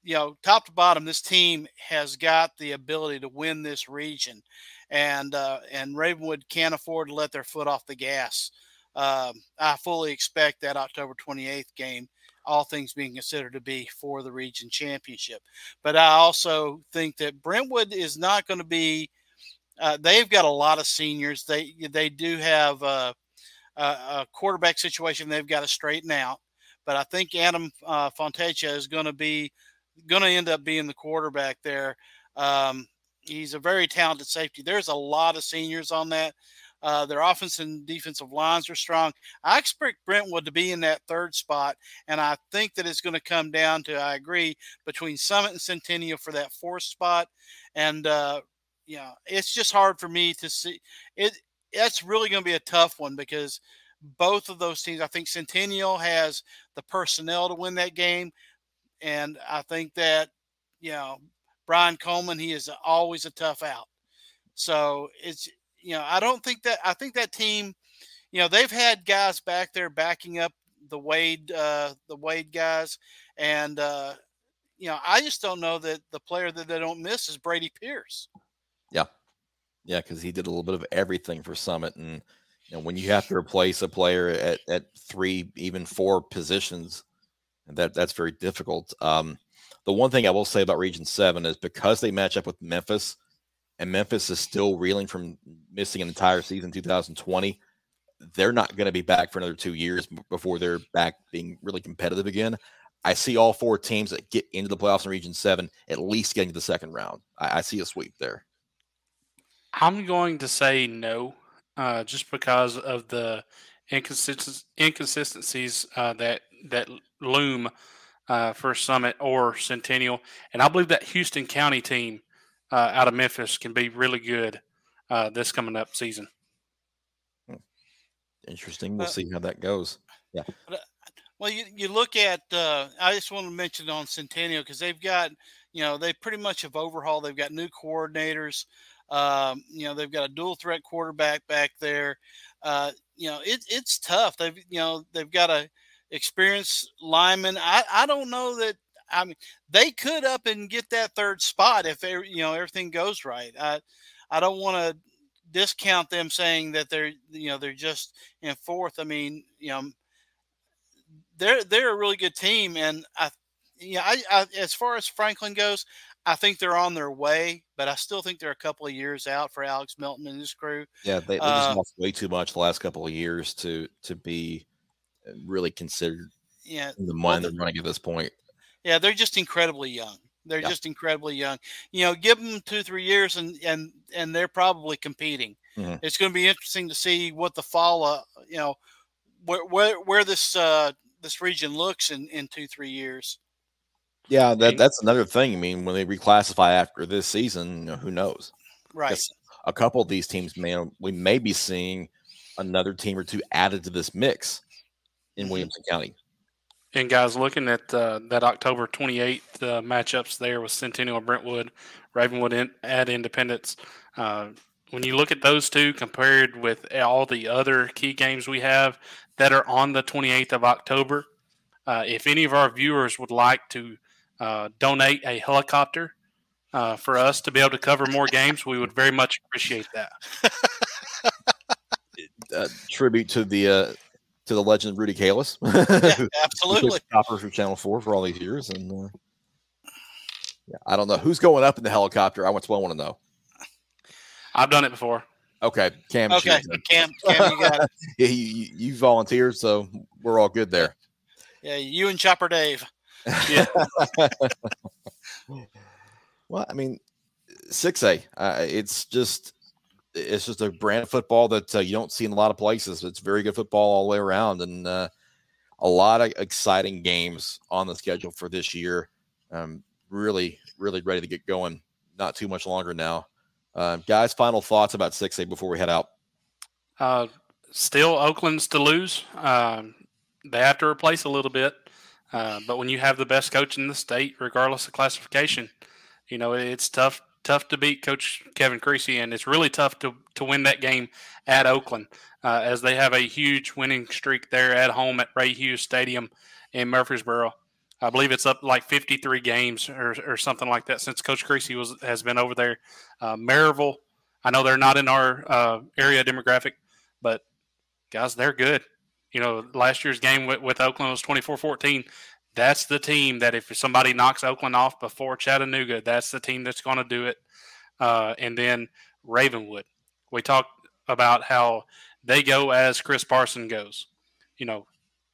you know, top to bottom, this team has got the ability to win this region, and uh, and Ravenwood can't afford to let their foot off the gas. Um, I fully expect that October 28th game, all things being considered, to be for the region championship. But I also think that Brentwood is not going to be. Uh, they've got a lot of seniors. They they do have. Uh, a quarterback situation they've got to straighten out. But I think Adam uh, is going to be going to end up being the quarterback there. Um, he's a very talented safety. There's a lot of seniors on that. Uh, their offensive and defensive lines are strong. I expect Brentwood to be in that third spot, and I think that it's going to come down to I agree between Summit and Centennial for that fourth spot. And uh, know, it's just hard for me to see it that's really going to be a tough one because both of those teams, I think Centennial has the personnel to win that game. And I think that, you know, Brian Coleman, he is always a tough out. So it's, you know, I don't think that, I think that team, you know, they've had guys back there backing up the Wade, uh, the Wade guys. And, uh, you know, I just don't know that the player that they don't miss is Brady Pierce. Yeah. Because he did a little bit of everything for Summit, and you know when you have to replace a player at, at three, even four positions, that that's very difficult. Um, the one thing I will say about Region Seven is because they match up with Memphis, and Memphis is still reeling from missing an entire season 2020. They're not going to be back for another two years before they're back being really competitive again. I see all four teams that get into the playoffs in Region Seven at least getting to the second round. I, I see a sweep there. I'm going to say no, uh, just because of the inconsistencies uh, that that loom uh, for Summit or Centennial, and I believe that Houston County team uh, out of Memphis can be really good uh, this coming up season. Hmm. Interesting. We'll see how that goes. Yeah. Well, you, you look at, uh, I just want to mention on Centennial because they've got, you know, they pretty much have overhauled. They've got new coordinators. Um, you know, they've got a dual threat quarterback back there. Uh, you know, it, it's tough. They've, you know, they've got a experienced lineman. I, I don't know that. I mean, they could up and get that third spot if you know everything goes right. I, I don't want to discount them saying that they're you know they're just in fourth. I mean, you know, they're they're a really good team, and I yeah, I, I as far as Franklin goes, I think they're on their way, but I still think they're a couple of years out for Alex Milton and his crew. Yeah, they, they just uh, lost way too much the last couple of years to to be uh, really considered. Yeah, the well, they're running at this point. Yeah, they're just incredibly young. They're yeah. just incredibly young. You know, give them two, three years, and and and they're probably competing. Mm-hmm. It's going to be interesting to see what the fall, you know, where where, where this uh, this region looks in in two, three years. Yeah, that that's another thing. I mean, when they reclassify after this season, you know, who knows? Right. A couple of these teams, man, we may be seeing another team or two added to this mix in mm-hmm. Williamson County. And guys, looking at uh, that October 28th uh, matchups there with Centennial Brentwood, Ravenwood in, at Independence, uh, when you look at those two compared with all the other key games we have that are on the 28th of October, uh, if any of our viewers would like to uh, donate a helicopter uh, for us to be able to cover more games, we would very much appreciate that. tribute to the to the legend Rudy Kalis. Yeah, absolutely. Copper for Channel 4 for all these years. And uh, yeah, I don't know who's going up in the helicopter. I want to want to know. I've done it before. Okay, Cam. Okay, Cam, Cam, you got it. yeah, you, you volunteered, so we're all good there. Yeah, you and Chopper Dave. Yeah. well, I mean, six A. Uh, it's just it's just a brand of football that uh, you don't see in a lot of places. It's very good football all the way around, and uh, a lot of exciting games on the schedule for this year. Um, really, really ready to get going. Not too much longer now. Uh, guys, final thoughts about 6A before we head out. Uh, still, Oakland's to lose. Um, they have to replace a little bit. Uh, but when you have the best coach in the state, regardless of classification, you know, it's tough tough to beat Coach Kevin Creasy, and it's really tough to, to win that game at Oakland, uh, as they have a huge winning streak there at home at Ray Hughes Stadium in Murfreesboro. I believe it's up like 53 games or, or something like that since Coach Creasy was has been over there. Uh, Maryville, I know they're not in our uh, area demographic, but guys, they're good. You know, last year's game with, with Oakland was 24 14 that's the team that if somebody knocks Oakland off before Chattanooga, that's the team that's going to do it. Uh, and then Ravenwood, we talked about how they go as Chris Parson goes. You know,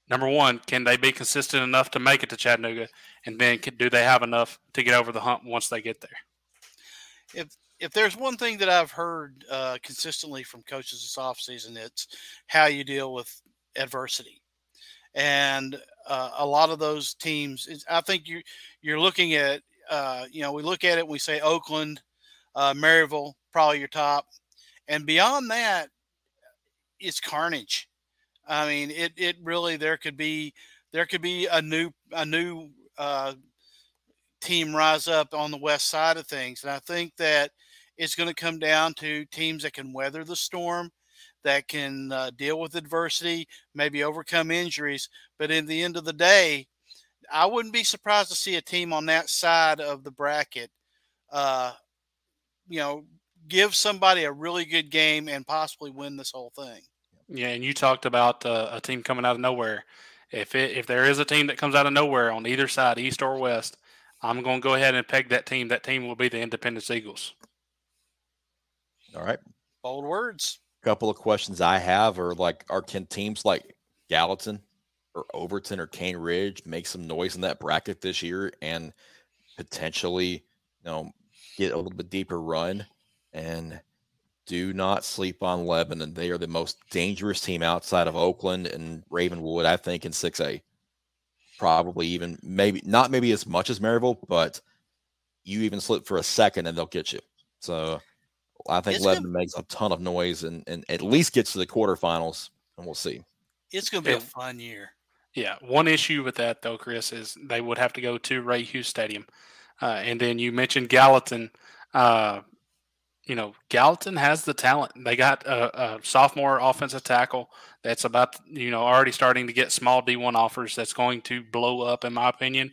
number one, can they be consistent enough to make it to Chattanooga, and then can, do they have enough to get over the hump once they get there? If if there's one thing that I've heard uh, consistently from coaches this offseason, it's how you deal with adversity. And uh, a lot of those teams. I think you you're looking at uh, you know we look at it we say Oakland, uh, Maryville probably your top, and beyond that, it's carnage. I mean it it really there could be there could be a new a new uh, team rise up on the west side of things, and I think that it's going to come down to teams that can weather the storm that can uh, deal with adversity, maybe overcome injuries. But in the end of the day, I wouldn't be surprised to see a team on that side of the bracket, uh, you know, give somebody a really good game and possibly win this whole thing. Yeah, and you talked about uh, a team coming out of nowhere. If it, if there is a team that comes out of nowhere on either side, east or west, I'm going to go ahead and peg that team. That team will be the Independence Eagles. All right. Bold words couple of questions I have are like, are can teams like Gallatin or Overton or Cane Ridge make some noise in that bracket this year and potentially, you know, get a little bit deeper run? And do not sleep on Lebanon. They are the most dangerous team outside of Oakland and Ravenwood, I think, in 6A. Probably even maybe not maybe as much as Maryville, but you even slip for a second and they'll get you. So I think it's Lebanon gonna, makes a ton of noise and, and at least gets to the quarterfinals, and we'll see. It's going to be a fun year. Yeah. One issue with that, though, Chris, is they would have to go to Ray Hughes Stadium. Uh, and then you mentioned Gallatin. Uh, you know, Gallatin has the talent. They got a, a, sophomore offensive tackle that's about, you know, already starting to get small D1 offers that's going to blow up, in my opinion.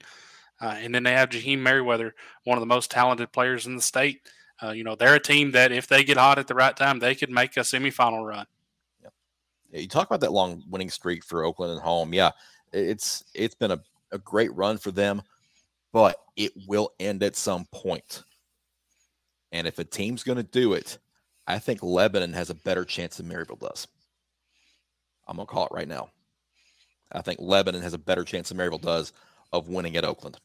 Uh, and then they have Jaheim Merriweather, one of the most talented players in the state. Uh, you know, they're a team that if they get hot at the right time, they could make a semifinal run. Yeah, you talk about that long winning streak for Oakland at home. Yeah, it's it's been a, a great run for them, but it will end at some point. And if a team's going to do it, I think Lebanon has a better chance than Maryville does. I'm going to call it right now. I think Lebanon has a better chance than Maryville does of winning at Oakland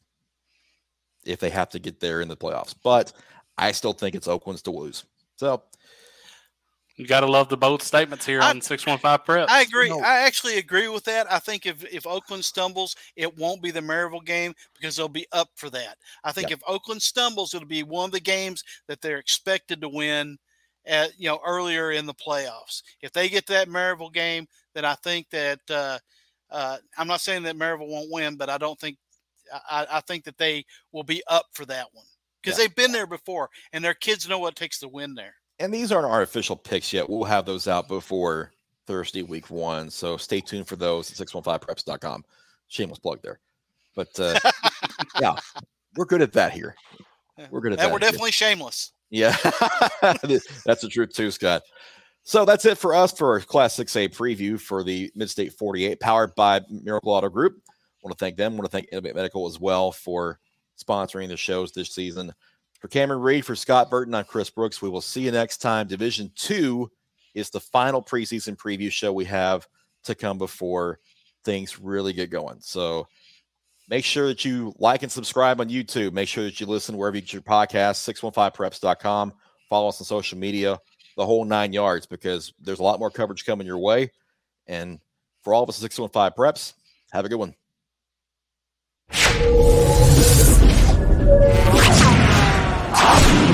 if they have to get there in the playoffs. But I still think it's Oakland's to lose. So you got to love the both statements here I- on 615 Prep. I agree. No. I actually agree with that. I think if, if Oakland stumbles, it won't be the Maryville game because they'll be up for that. I think if Oakland stumbles, it'll be one of the games that they're expected to win at you know earlier in the playoffs. If they get to that Maryville game, then I think that uh, uh, I'm not saying that Maryville won't win, but I don't think I, I think that they will be up for that one because Yeah. they've been there before and their kids know what it takes to win there. and these aren't our official picks yet. We'll have those out before Thursday, week one. So stay tuned for those at 615preps.com. Shameless plug there. But uh, yeah, we're good at that here. We're good at And that. we're here. definitely shameless. Yeah, that's the truth too, Scott. So that's it for us for our Class 6A preview for the Midstate 48, powered by Miracle Auto Group. I want to thank them. I want to thank Innovate Medical as well for sponsoring the shows this season. For Cameron Reed, for Scott Burton, I'm Chris Brooks. We will see you next time. Division Two is the final preseason preview show we have to come before things really get going. So make sure that you like and subscribe on YouTube. Make sure that you listen wherever you get your podcast, 615preps.com. Follow us on social media, the whole nine yards, because there's a lot more coverage coming your way. And for all of us at 615 Preps, have a good one. Top.